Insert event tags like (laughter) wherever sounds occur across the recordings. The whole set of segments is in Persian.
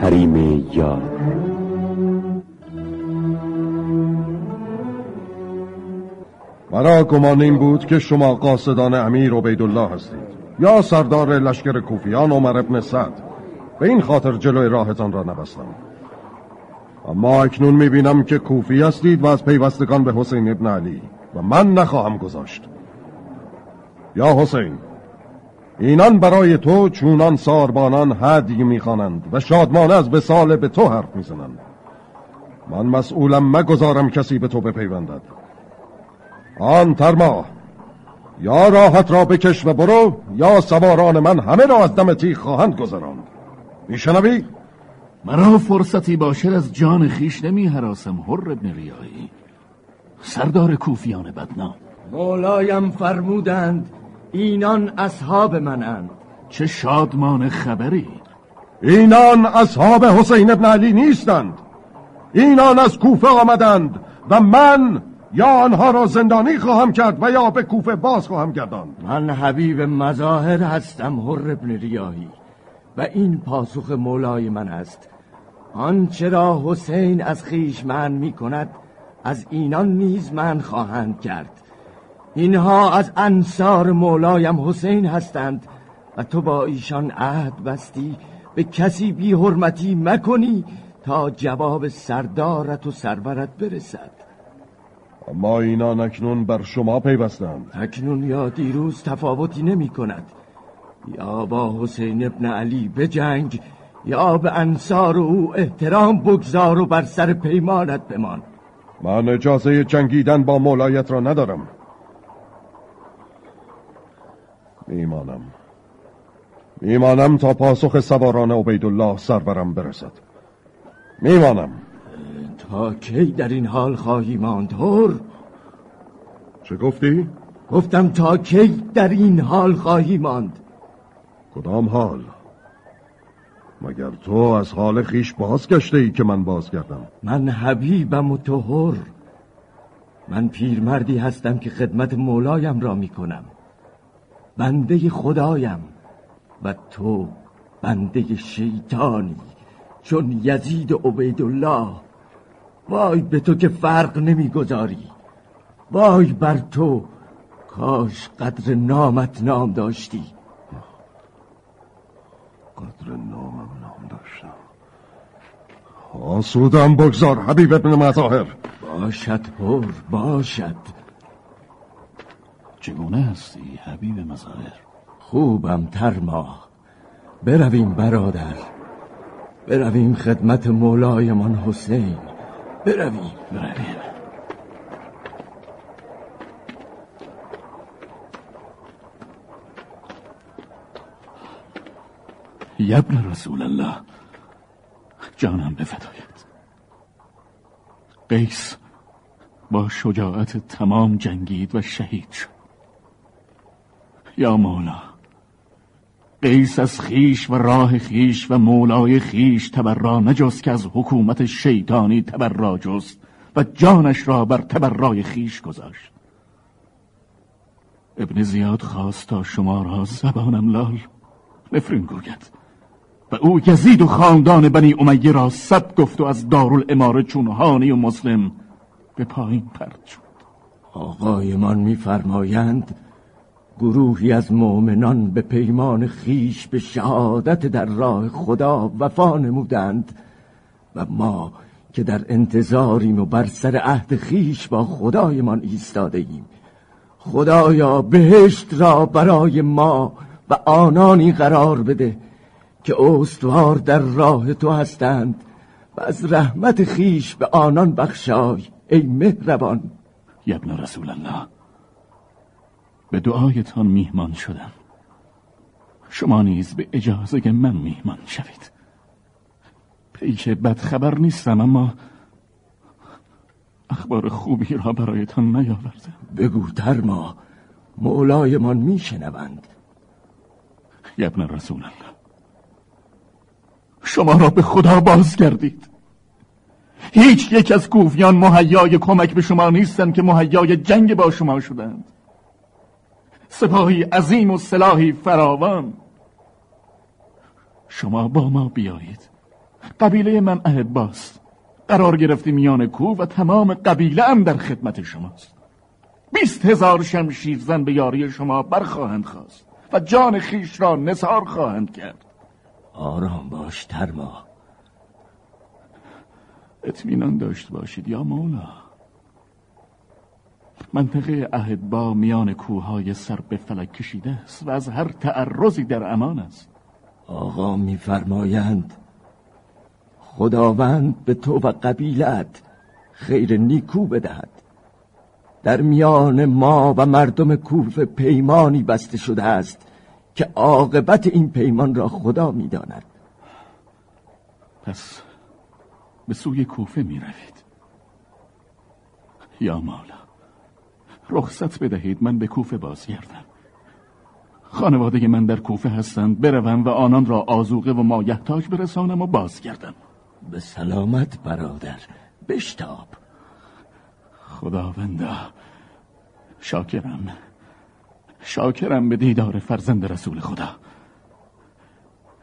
حریم یار. مرا گمان این بود که شما قاصدان امیر عبیدالله هستید یا سردار لشکر کوفیان عمر ابن سعد. به این خاطر جلوی راهتان را نبستم. اما اکنون می‌بینم که کوفی هستید و از پیوستگان به حسین ابن علی و من نخواهم گذاشت. یا حسین اینان برای تو چونان ساربانان هدی می‌خوانند و شادمانه از بسال به تو حرف می‌زنند. من مسئولم مگذارم کسی به تو بپیوندد. آن ترما یا راحت را بکش و برو یا سواران من همه را از دم تیغ خواهند گذراند. میشنوی؟ مرا فرصتی باشد از جان خیش نمی حراسم هر ابن ریایی سردار کوفیان بدنام. مولایم فرمودند اینان اصحاب منند. چه شادمان خبری. اینان اصحاب حسین ابن علی نیستند. اینان از کوفه آمدند و من یا آنها را زندانی خواهم کرد و یا به کوفه باز خواهم گرداند. من حبیب مظاهر هستم هر ابن ریاهی. و این پاسخ مولای من است. آنچه را حسین از خیش من می کند از اینان نیز من خواهند کرد. اینها از انصار مولایم حسین هستند و تو با ایشان عهد بستی به کسی بی حرمتی مکنی تا جواب سردارت و سرورت برسد. اما اینا اکنون بر شما پیوستند. اکنون یا دیروز تفاوتی نمی کند. یا با حسین ابن علی به جنگ یا به انصار او احترام بگذار و بر سر پیمانت بمان. من اجازه جنگیدن با مولایت را ندارم. میمانم میمانم تا پاسخ سواران عبیدالله سرورم برسد. میمانم تا کی در این حال خواهی ماند هر چه گفتی؟ گفتم تا کی در این حال خواهی ماند. کدام حال؟ مگر تو از حال خیش بازگشته ای که من بازگردم؟ من حبیبم و تو هر من پیرمردی هستم که خدمت مولایم را می کنم بنده خدایم و تو بنده شیطانی چون یزید عبیدالله. وای به تو که فرق نمی‌گذاری. وای بر تو کاش قدر نامت نام داشتی. قدر نامم نام داشتم. آسودم بگذار حبیب ابن مظاهر. باشد هر باشد. چگونه هستی حبیب مظاهر؟ خوبم ترما. برویم برادر. برویم خدمت مولایمان حسین. برویم. برویم. یبن رسول الله جانم بفدایت قیس با شجاعت تمام جنگید و شهید شد. یا مولا. قیس از خیش و راه خیش و مولای خیش تبرا نجست که از حکومت شیطانی تبرا جست و جانش را بر تبرای خیش گذاشت. ابن زیاد خواست تا شما را زبانم لال. نفرین گوید. و او یزید و خاندان بنی امیه را سب گفت و از دارالاماره چون هانی و مسلم به پایین پرد شد. آقایمان میفرمایند گروهی از مؤمنان به پیمان خیش به شهادت در راه خدا وفا نمودند و ما که در انتظاریم و بر سر عهد خیش با خدایمان ایستاده ایم خدایا بهشت را برای ما و آنانی قرار بده که استوار در راه تو هستند و از رحمت خیش به آنان بخشای ای مهربان. یبن رسول الله. به دعایتان میهمان شدم. شما نیز به اجازه من میهمان شوید. پیک بد خبر نیستم اما اخبار خوبی را برایتان نیاورده بگو ترما مولایمان میشنوند. یبن رسول الله شما را به خدا بازگردید. هیچ یک از کوفیان مهیای کمک به شما نیستند که مهیای جنگ با شما شدند. سپاهی عظیم و سلاحی فراوان. شما با ما بیایید. قبیله من اهباست قرار گرفتی میان کو و تمام قبیله هم در خدمت شماست. بیست هزار شمشیر زن به یاری شما برخواهند خواست و جان خیش را نثار خواهند کرد. آرام باش ترما. اطمینان داشت باشید یا مولا. منطقه اهدبا میان کوههای سر به فلک کشیده است و از هر تعرضی در امان است. آقا میفرمایند خداوند به تو و قبیلت خیر نیکو بدهد. در میان ما و مردم کوفه پیمانی بسته شده است که عاقبت این پیمان را خدا می‌داند. پس به سوی کوفه می روید یا مولا. رخصت بدهید من به کوفه بازگردم. خانواده من در کوفه هستند بروم و آنان را آزوقه و مایحتاج برسانم و بازگردم. به سلامت برادر بشتاب. خداوندا شاکرم. شاکرم به دیدار فرزند رسول خدا.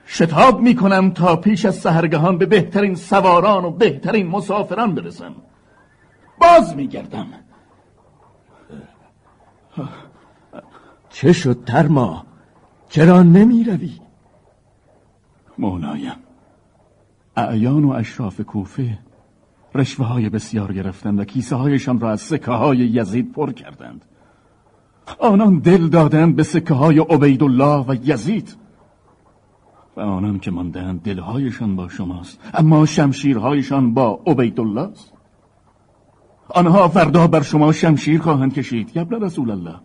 شتاب می کنم تا پیش از سهرگهان به بهترین سواران و بهترین مسافران برسم. باز می گردم چه شد ترما؟ چرا نمی روی مولایم اعیان و اشراف کوفه رشوه های بسیار گرفتند و کیسه هایشان را از سکه های یزید پر کردند. آنان دل دادند به سکه های عبیدالله و یزید. و آنان که ماندهند دلهایشان با شماست اما شمشیرهایشان با عبیدالله است. آنها فردا بر شما شمشیر خواهند کشید یبن رسول الله؟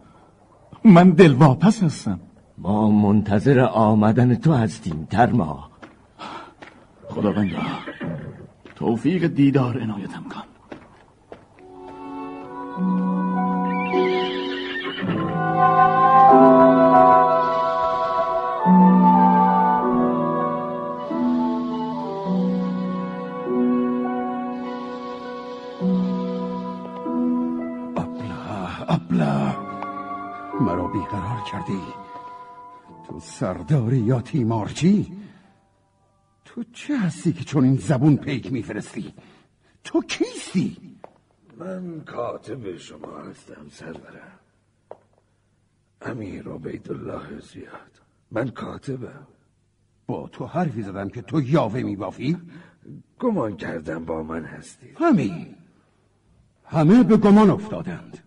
من دل واپس هستم. ما منتظر آمدن تو هستیم ترما. خداوندا توفیق دیدار عنایتم کن. سرداری یا تیمارچی تو چه هستی که چون این زبون پیک میفرستی؟ تو کیستی؟ من کاتب شما هستم سرورم. امیر عبیدالله زیاد. من کاتبم. با تو حرفی زدم که تو یاوه میبافی؟ گمان کردم با من هستی. همین همه به گمان افتادند.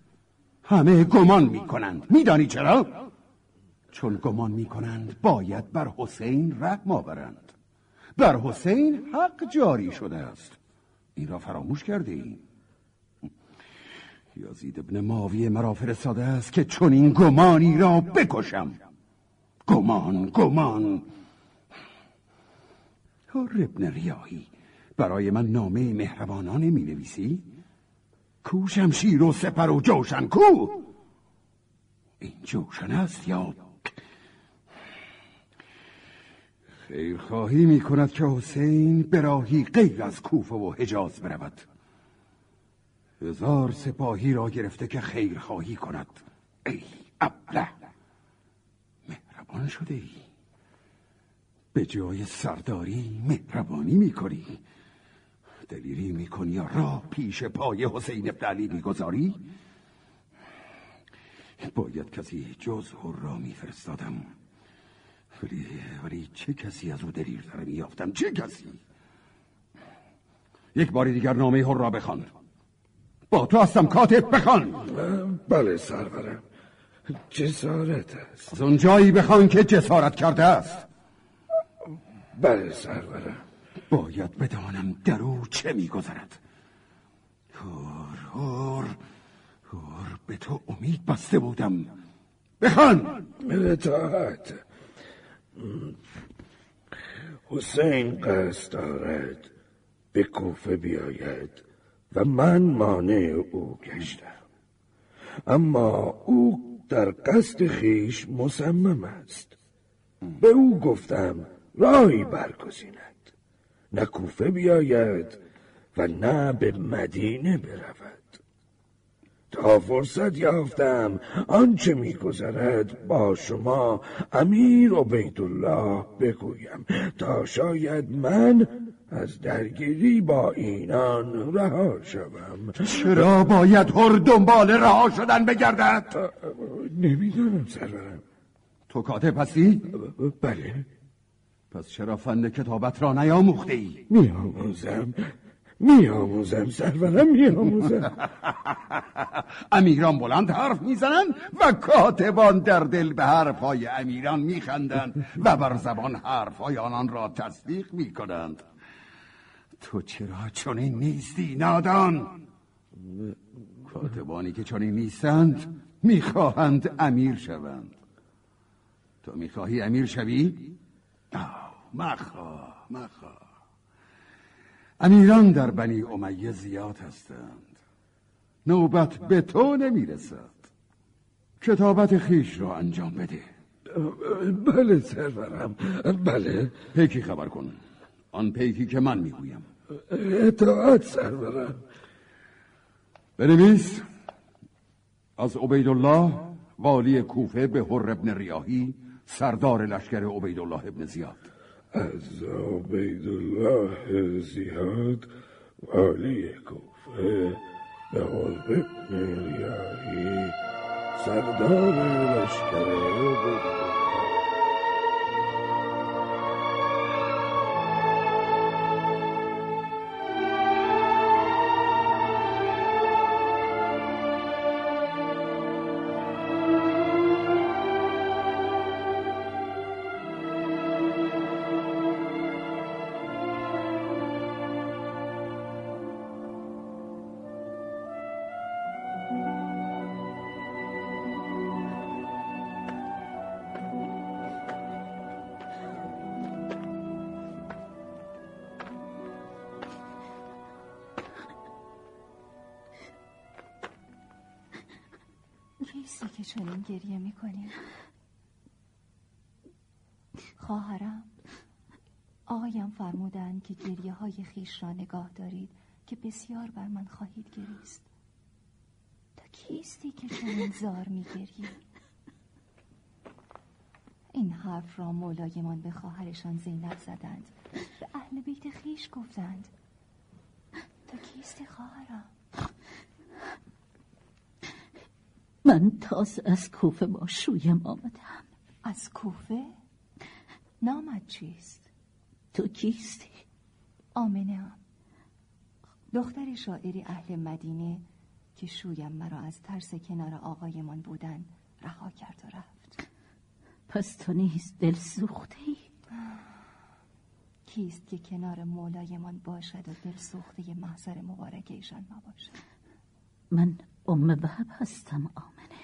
همه گمان می‌کنند. میدانی چرا؟ چون گمان می‌کنند باید بر حسین رحم آورند. بر حسین حق جاری شده است. این را فراموش کرده ای یازید ابن ماوی مرا فرستاده است که چون این گمانی را بکشم. گمان گمان. هر ابن ریاهی برای من نامه مهربانانه می نویسی؟ کو شمشیر و سپر و جوشن کو. این جوشن است یا خیرخواهی می کند که حسین به راهی غیر از کوفه و حجاز برود. هزار سپاهی را گرفته که خیرخواهی کند. ای ابله مهربان شده ای. به جای سرداری مهربانی می‌کنی. دلیری می‌کنی یا راه پیش پای حسین ابن علی می‌گذاری؟ باید کسی جز را میفرستادم. ولی ولی چه کسی از او دلیر داره میافتم چه کسی؟ یک باری دیگر نامه هر را بخوان. با تو هستم کاتب بخوان. بله سرورم. جسارت است. از اون جایی بخوان که جسارت کرده است. بله سرورم. باید بدانم در او چه میگذرد. هور هور هور به تو امید بسته بودم. بخوان! اطاعت. حسین قصد دارد به کوفه بیاید و من مانع او گشتم. اما او در قصد خیش مصمم است. به او گفتم راهی برگزیند. نه کوفه بیاید و نه به مدینه برود. تا فرصت یافتم آنچه میگذرد با شما امیر الله بگویم تا شاید من از درگیری با اینان رها شوم. چرا باید هر دنبال رها شدن بگردد؟ نمی‌دانم سرورم تو کاتب هستی؟ بله. پس چرا فن کتابت را نیاموخته ای؟ میآموزم. میآموزم سرورم میآموزم. (laughs) امیران بلند حرف می‌زنند و کاتبان در دل به حرفهای امیران میخندند و بر زبان حرفهای آنان را تصدیق می‌کنند. تو چرا چنین نیستی نادان؟ کاتبانی که چنین نیستند می‌خواهند امیر شوند. تو می‌خواهی امیر شوی؟ مخواه مخواه. امیران در بنی امیه زیاد هستند. نوبت به تو نمی‌رسد. کتابت خیش را انجام بده. بله سرورم. بله. پیکی خبر کن. آن پیکی که من می‌گویم. اطاعت سرورم. بنویس. از عبیدالله والی کوفه به هر ابن ریاهی سردار لشکر عبیدالله ابن زیاد. از عبیدالله زیاد والی کوفه به ابن ریاهی سردار لشکر عبیدالله خیش را نگاه دارید که بسیار بر من خواهید گریست تا کیستی که چنین زار میگریی این حرف را مولایمان به خواهرشان زینب زدند به اهل بیت خیش گفتند تا کیستی خواهرم من تازه از کوفه با شویم آمدم از کوفه؟ نامت چیست؟ تو کیستی؟ آمنه هم. دختر شاعری اهل مدینه که شویم مرا از ترس کنار آقایمان بودن رها کرد و رفت پس تو نیز دل سوخته ای؟ کیست که کنار مولایمان باشد و دل سوخته محضر مبارک ایشان نباشد من ام وهب هستم آمنه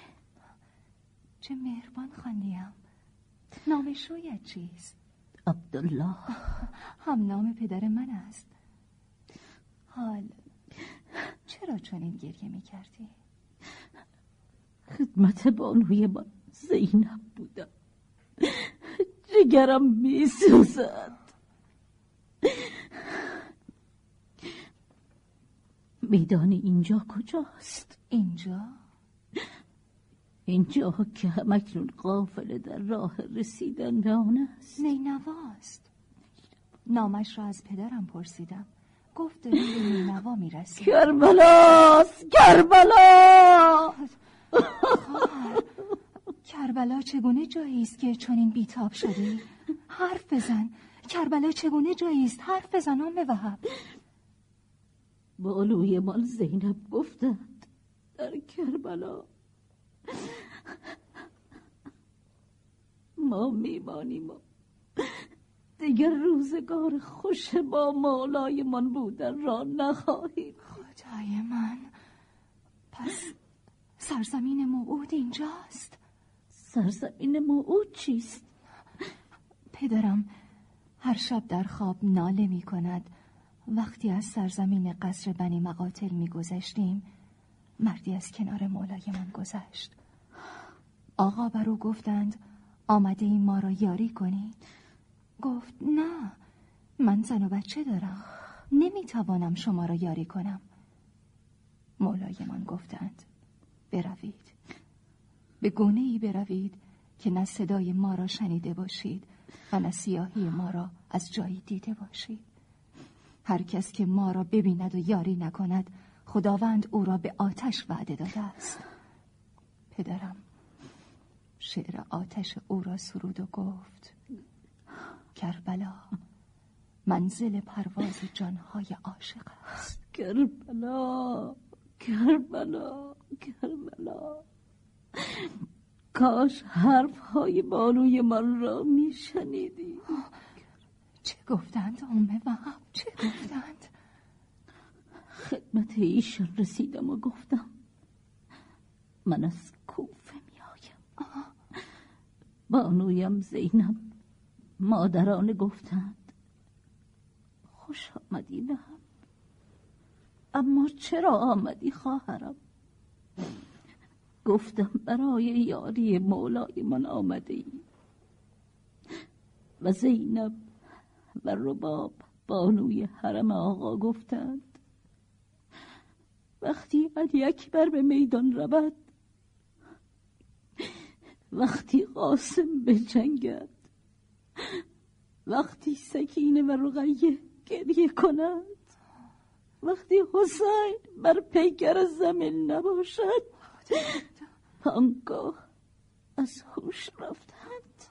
چه مهربان خواندیم نام شویت چیست؟ عبدالله هم نام پدر من است حال چرا چنین گریه می کردی؟ خدمت بانوی من زینب بودم جگرم می سوزد میدان اینجا کجاست؟ اینجا؟ اینجا که همکنون قافله در راه رسیدن به آن است. نینواست. نامش را از پدرم پرسیدم. گفت به نینوا می‌رسی. کربلاست کربلا! کربلا چگونه جایی است که چنین بیتاب شدی؟ حرف بزن. کربلا چگونه جایی است؟ حرف بزن آمه وهب بالوی مال زینب گفتند در کربلا ما میمانیم. و دیگر روزگار خوش با مالایمان بودن را نخواهیم. خدای من. پس سرزمین موعود اینجاست؟ سرزمین موعود چیست؟ پدرم هر شب در خواب ناله می کند وقتی از سرزمین قصر بنی مقاتل می گذشتیم مردی از کنار مولایمان گذشت. آقا بر او گفتند آمده این ما را یاری کنی گفت نه من زن و بچه دارم. نمی‌توانم شما را یاری کنم. مولایمان گفتند بروید. به گونه ای بروید که نه صدای ما را شنیده باشید و نه سیاهی ما را از جایی دیده باشید. هر کس که ما را ببیند و یاری نکند خداوند او را به آتش وعده داده است. پدرم شعر آتش او را سرود و گفت کربلا منزل پرواز جانهای عاشق است. کربلا کربلا کربلا. کاش حرف های بانوی من را می شنیدی چه گفتند ام وحب چه گفتند؟ خدمت ایشان رسیدم و گفتم من از کوفه می آیم بانویم زینب. مادرانه گفتند خوش آمدی به هم. اما چرا آمدی خواهرم؟ گفتم برای یاری مولای من آمده ای و زینب و رباب بانوی حرم آقا گفتند وقتی علی اکبر به میدان رود وقتی قاسم به جنگد وقتی سکینه و رقیه گریه کنند وقتی حسین بر پیکر زمین نباشد آنگاه از هوش رفتند.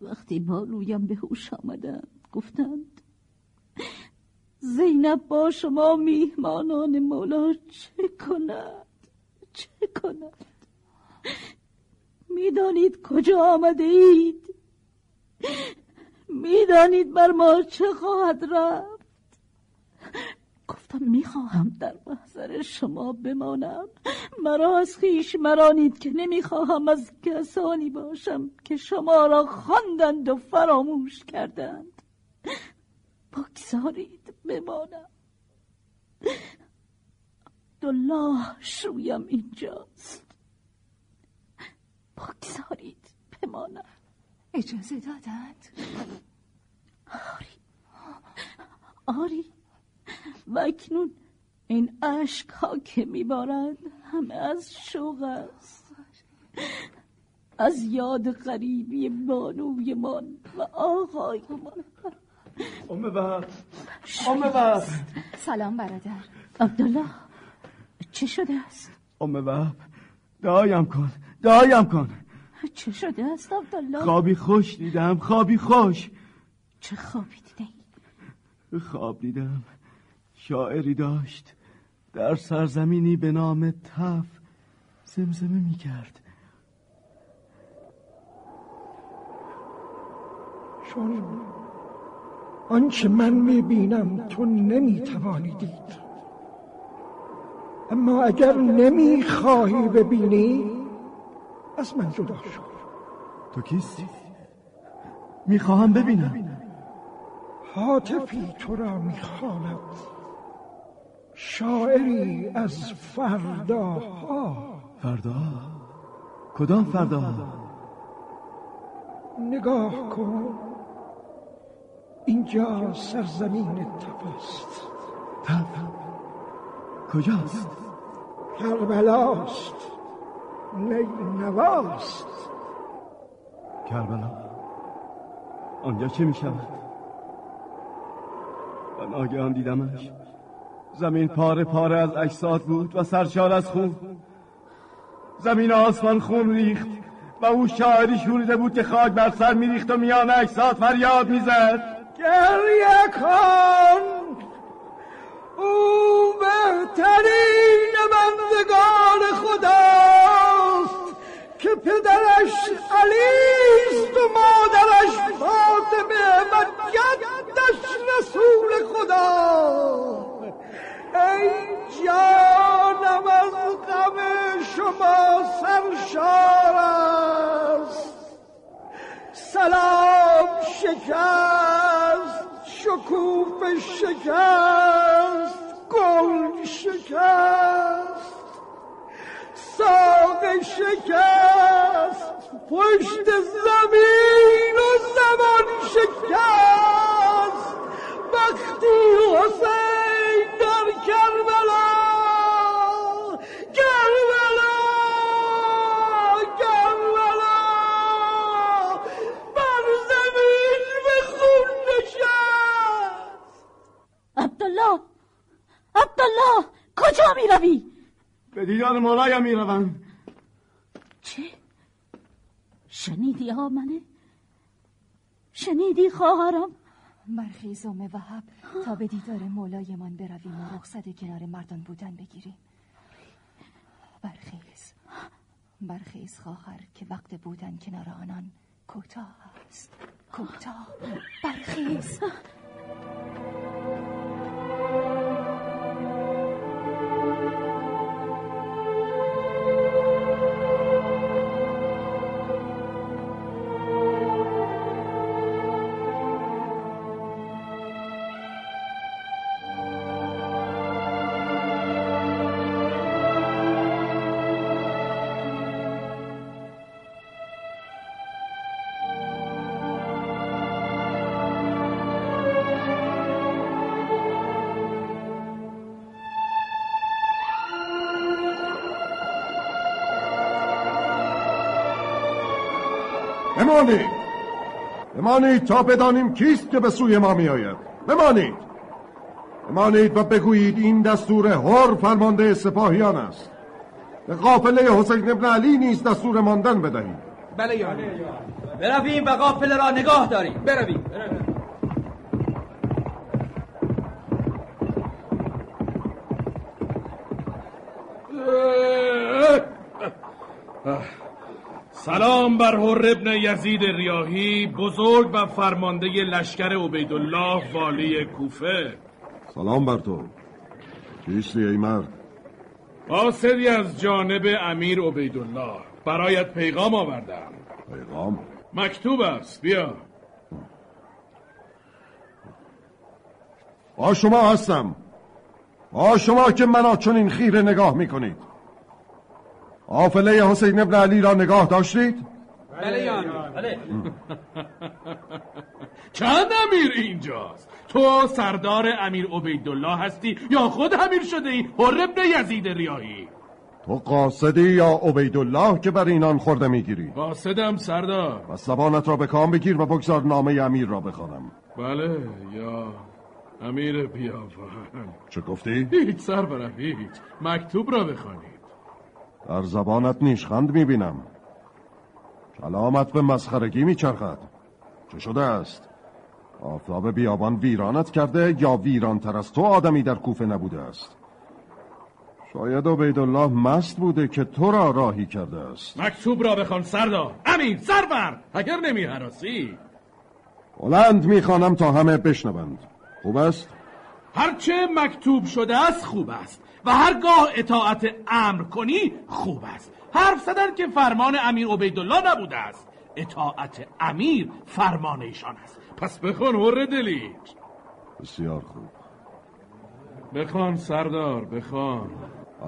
وقتی بالویم به هوش آمدند گفتند زینب با شما میهمانان مولا چه کند؟ چه کند؟ می‌دانید کجا آمده اید می‌دانید بر ما چه خواهد رفت؟ گفتم می‌خواهم در محضر شما بمانم. مرا از خیش مرانید که نمی‌خواهم از کسانی باشم که شما را خواندند و فراموش کردند. بگذارید. بمانم. عبدالله شویم اینجاست. بگذارید بمانم. اجازه دادند. آری. آری. و اکنون این عشق ها که میبارند همه از شوق است. از یاد غریبی بانوی من و آقای من ام وقت ام وقت سلام برادر. عبدالله چه شده است؟ ام وقت دایم کن. دایم کن. چه شده است عبدالله؟ خوابی خوش دیدم خوابی خوش. چه خوابی دیده خواب دیدم. شاعری داشت. در سرزمینی به نام تف زمزمه می کرد. چون آنچه من می بینم تو نمی توانی دید اما اگر نمی خواهی ببینی از من جدا شو تو کیستی؟ می‌خواهم ببینم حاطفی تو را می‌خواند شاعری از فرداها فردا؟ کدام فردا؟ نگاه کن اینجا سرزمین تفاست تف کجاست؟ کربلاست. نواست. کربلا. آنجا چه می شود؟ و ناگهان دیدمش. زمین پاره پاره از اجساد بود و سرشار از خون. زمین آسمان خون ریخت و او شاعری شوریده بود که خاک بر سر میریخت و میان اجساد فریاد می‌زد. گریه کن او بهترین بندگان خداست که پدرش علیست و مادرش فاطمه و جدش رسول خدا. ای جانم از غم شما سرشار است. سلام شکست شکوف شکست گل شکست. ساق شکست پشت زمین و زمان شکست. وقتی حسین کجا می‌روی؟ به دیدار مولایم می‌روم. چه؟ شنیدی آمنه؟ شنیدی خواهرم؟ برخیز ام وحب تا به دیدار مولایمان برویم و رخصت کنار مردان بودن بگیریم. برخیز. برخیز خواهر که وقت بودن کنار آنان کوتاه است. کوتاه. برخیز. بمانید. بمانید تا بدانیم کیست که به سوی ما می آید بمانید. بمانید و بگویید این دستور هر فرمانده سپاهیان است. به قافله حسین ابن علی نیز دستور ماندن بدهید. بله یا برویم و قافله را نگاه داریم. برویم. سلام بر هر ابن یزید ریاهی بزرگ و فرمانده لشکر عبیدالله والی کوفه. سلام بر تو. کیستی ای مرد؟ قاصدی از جانب امیر عبیدالله. برایت پیغام آوردم. پیغام؟ مکتوب است. بیا. با شما هستم. با شما که منا چنین خیره نگاه می‌کنید. قافله حسین ابن علی را نگاه داشتید؟ بله یا بله. (laughs) چند امیر اینجاست؟ تو سردار امیر عبیدالله هستی یا خود امیر شده ای هر ابن یزید ریاهی تو قاصدی یا عبیدالله که بر اینان خورده می‌گیری؟ قاصدم سردار. و زبانت را به کام بگیر و بگذار نامه امیر را بخوانم. بله یا امیر بیاوان چه گفتی؟ هیچ سربرم هیچ. مکتوب را بخوانید. در زبانت نیشخند می‌بینم. کلامت به مسخرگی میچرخد. چه شده است؟ آفتاب بیابان ویرانت کرده یا ویرانتر از تو آدمی در کوفه نبوده است؟ شاید عبیدالله مست بوده که تو را راهی کرده است. مکتوب را بخوان سردار امین سربر اگر نمی حراسی بلند می‌خوانم تا همه بشنوند. خوب است؟ هرچه مکتوب شده است خوب است. و هرگاه اطاعت امر کنی خوب است. حرف زدن که فرمان امیر عبیدالله نبوده است. اطاعت امیر فرمان ایشان است. پس بخوان هر دلی بسیار خوب. بخوان سردار بخوان.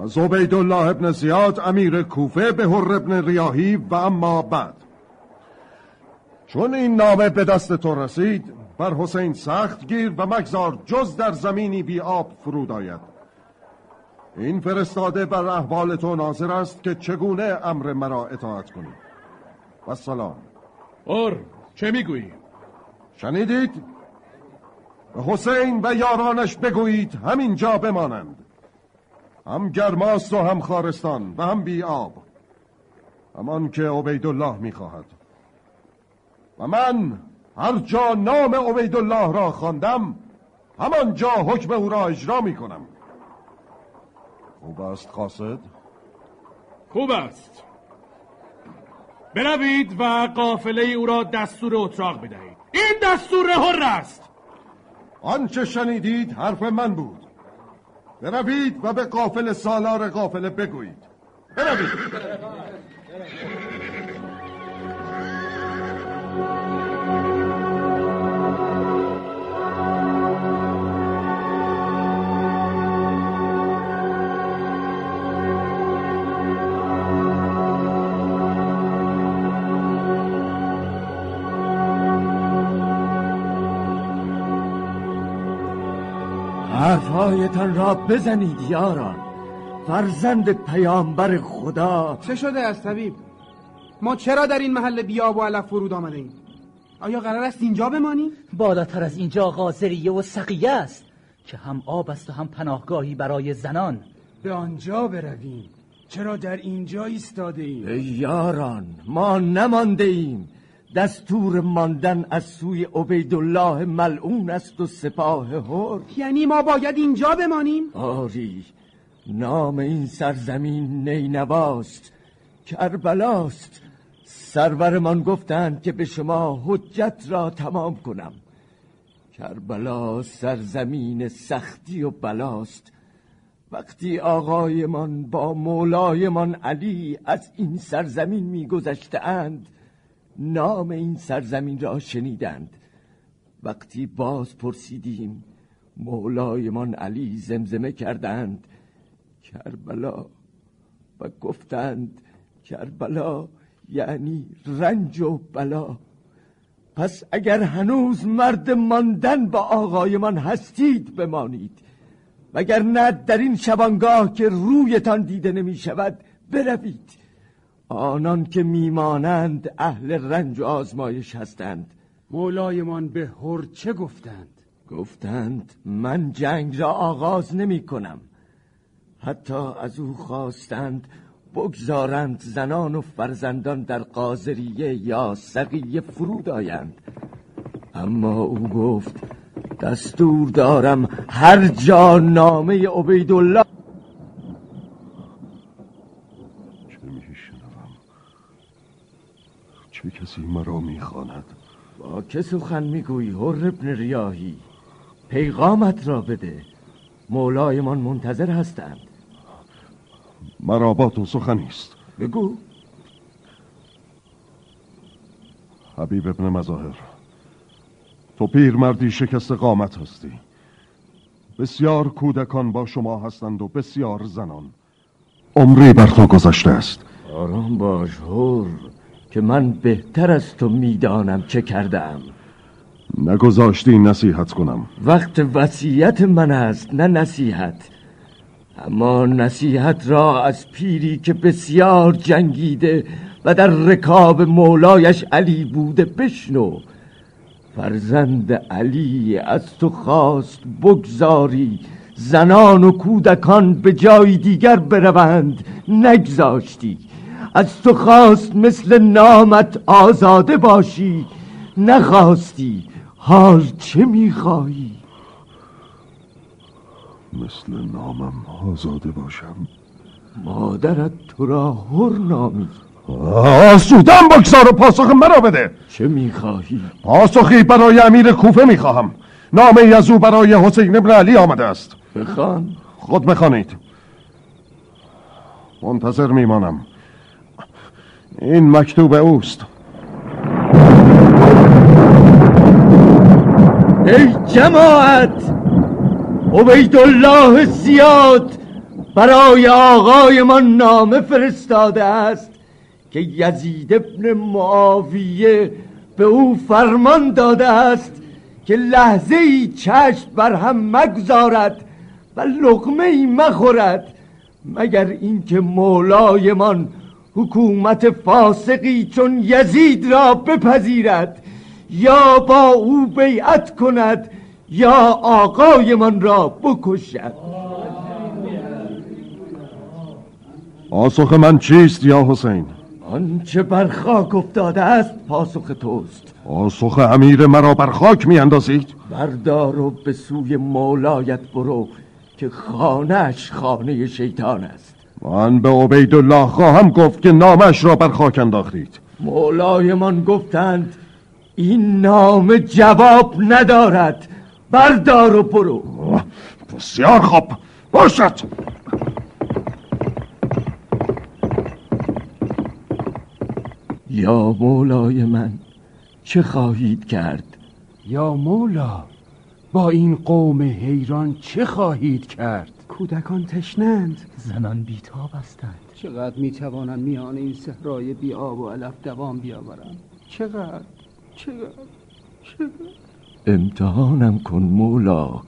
از عبیدالله ابن زیاد امیر کوفه به هر ابن ریاهی و اما بعد. چون این نامه به دست تو رسید بر حسین سخت گیر و مگذار جز در زمینی بی آب فرود آید. این فرستاده بر احوال تو ناظر است که چگونه امر مرا اطاعت کنی. و سلام. اور چه می‌گویی؟ شنیدید؟ به حسین و یارانش بگویید همین جا بمانند. هم گرماست و هم خارستان و هم بی آب. همان که عبیدالله می‌خواهد. و من هر جا نام عبیدالله را خواندم همان جا حکم او را اجرا می‌کنم. خوب است قاصد؟ خوب است. بروید و قافله او را دستور اتراق بدهید. این دستور هر است. آنچه شنیدید حرف من بود. بروید و به قافل سالار قافله بگویید. بروید. حرفهایتان را بزنید یاران. فرزند پیامبر خدا. چه شده از طبیب؟ ما چرا در این محل بیاب و علف فرود آمده ایم آیا قرار است اینجا بمانیم؟ بالاتر از اینجا غازریه و سقیه است که هم آب است و هم پناهگاهی برای زنان. به آنجا برویم. چرا در اینجا ایستاده ایم ای یاران ما نمانده ایم. دستور ماندن از سوی عبیدالله ملعون است و سپاه هر یعنی ما باید اینجا بمانیم؟ آری نام این سرزمین نینواست کربلاست. سرورمان گفتند که به شما حجت را تمام کنم. کربلا سرزمین سختی و بلاست. وقتی آقایمان با مولایمان علی از این سرزمین میگذشتهاند نام این سرزمین را شنیدند. وقتی باز پرسیدیم مولایمان علی زمزمه کردند. کربلا و گفتند کربلا یعنی رنج و بلا. پس اگر هنوز مرد ماندن با آقایمان هستید بمانید. وگر نه در این شبانگاه که رویتان دیده نمی شود بروید. آنان که میمانند اهل رنج و آزمایش هستند. مولایمان به هر چه گفتند؟ گفتند من جنگ را آغاز نمی کنم. حتی از او خواستند بگذارند زنان و فرزندان در قاضریه یا سقیه فرود آیند. اما او گفت دستور دارم هر جا نامه عبیدالله چه میشنوم چه کسی مرا می‌خواند؟ با که سخن می‌گویی هر ابن ریاهی؟ پیغامت را بده. مولایمان منتظر هستند. مرا با تو سخنی است بگو. حبیب ابن مظاهر تو پیرمردی شکست قامت هستی. بسیار کودکان با شما هستند و بسیار زنان. عمری بر تو گذشته است. آرام باش هور که من بهتر از تو می‌دانم چه کردم نگذاشتی نصیحت کنم. وقت وصیت من است نه نصیحت. اما نصیحت را از پیری که بسیار جنگیده و در رکاب مولایش علی بوده بشنو. فرزند علی از تو خواست بگذاری زنان و کودکان به جای دیگر بروند. نگذاشتی. از تو خواست مثل نامت آزاده باشی. نخواستی. حال چه می‌خواهی؟ مثل نامم آزاده باشم. مادرت تو را هر نامید آسودم بگذار و پاسخ مرا بده. چه می‌خواهی؟ پاسخی برای امیر کوفه می‌خواهم. نامه از او برای حسین ابن علی آمده است. بخوان خود بخوانید منتظر میمانم. این مکتوب اوست. ای جماعت! عبیدالله زیاد برای آقایمان نامه فرستاده است که یزید ابن معاویه به او فرمان داده است که لحظه ای چشم بر هم مگذارد و لقمه ای مخورد مگر اینکه مولایمان حکومت فاسقی چون یزید را بپذیرد یا با او بیعت کند یا آقایمان را بکشد؟ پاسخ من چیست یا حسین؟ آنچه بر خاک افتاده است پاسخ توست. پاسخ امیر مرا بر خاک می اندازید بردار و به سوی مولایت برو. که خانهش خانه شیطان است. من به عبیدالله خواهم گفت که نامش را بر خاک انداختید. مولایمان گفتند این نام جواب ندارد. بردار و برو. بسیار خوب. باشد. یا مولای من چه خواهید کرد؟ یا مولا با این قوم حیران چه خواهید کرد؟ کودکان تشنند. زنان بیتاب هستند. چقدر می‌توانم میان این صحرای بی آب و علف دوام بیاورم چقدر؟ چقدر؟ چقدر؟ امتحانم کن مولا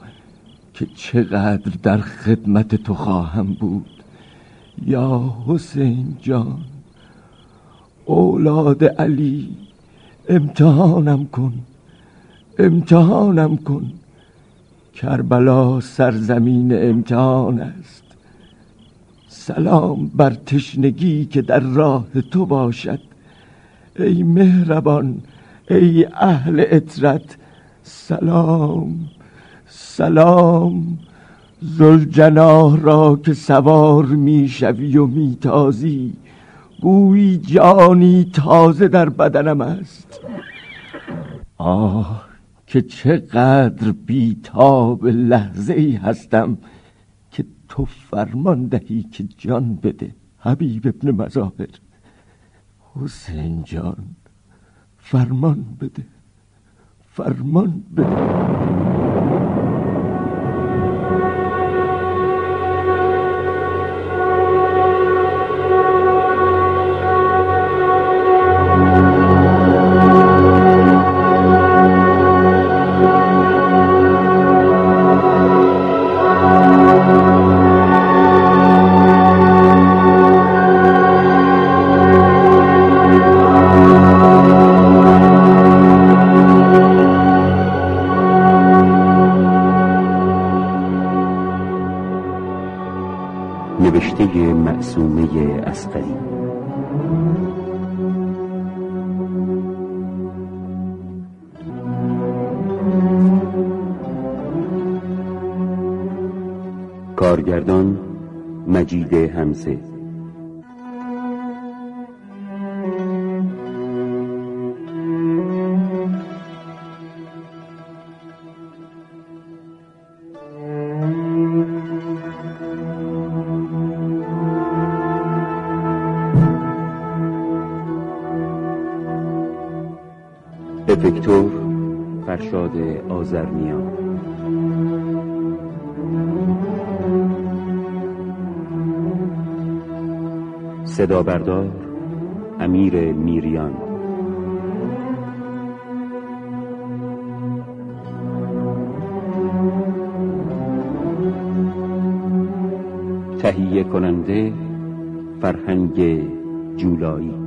که چقدر در خدمت تو خواهم بود. یا حسین جان اولاد علی امتحانم کن امتحانم کن. کربلا سرزمین امتحان است. سلام بر تشنگی که در راه تو باشد. ای مهربان ای اهل اطرت سلام سلام. زلجناه را که سوار می‌شوی و میتازی گویی جانی تازه در بدنم است. آه که چقدر بیتاب لحظه ای هستم که تو فرمان دهی که جان بده حبیب ابن مظاهر. حسین جان فرمان بده فرمان بده. مجید همسه. افکتور فرشاد آزرمیان صدا بردار امیر میریان. تهیه کننده فرهنگ جولایی.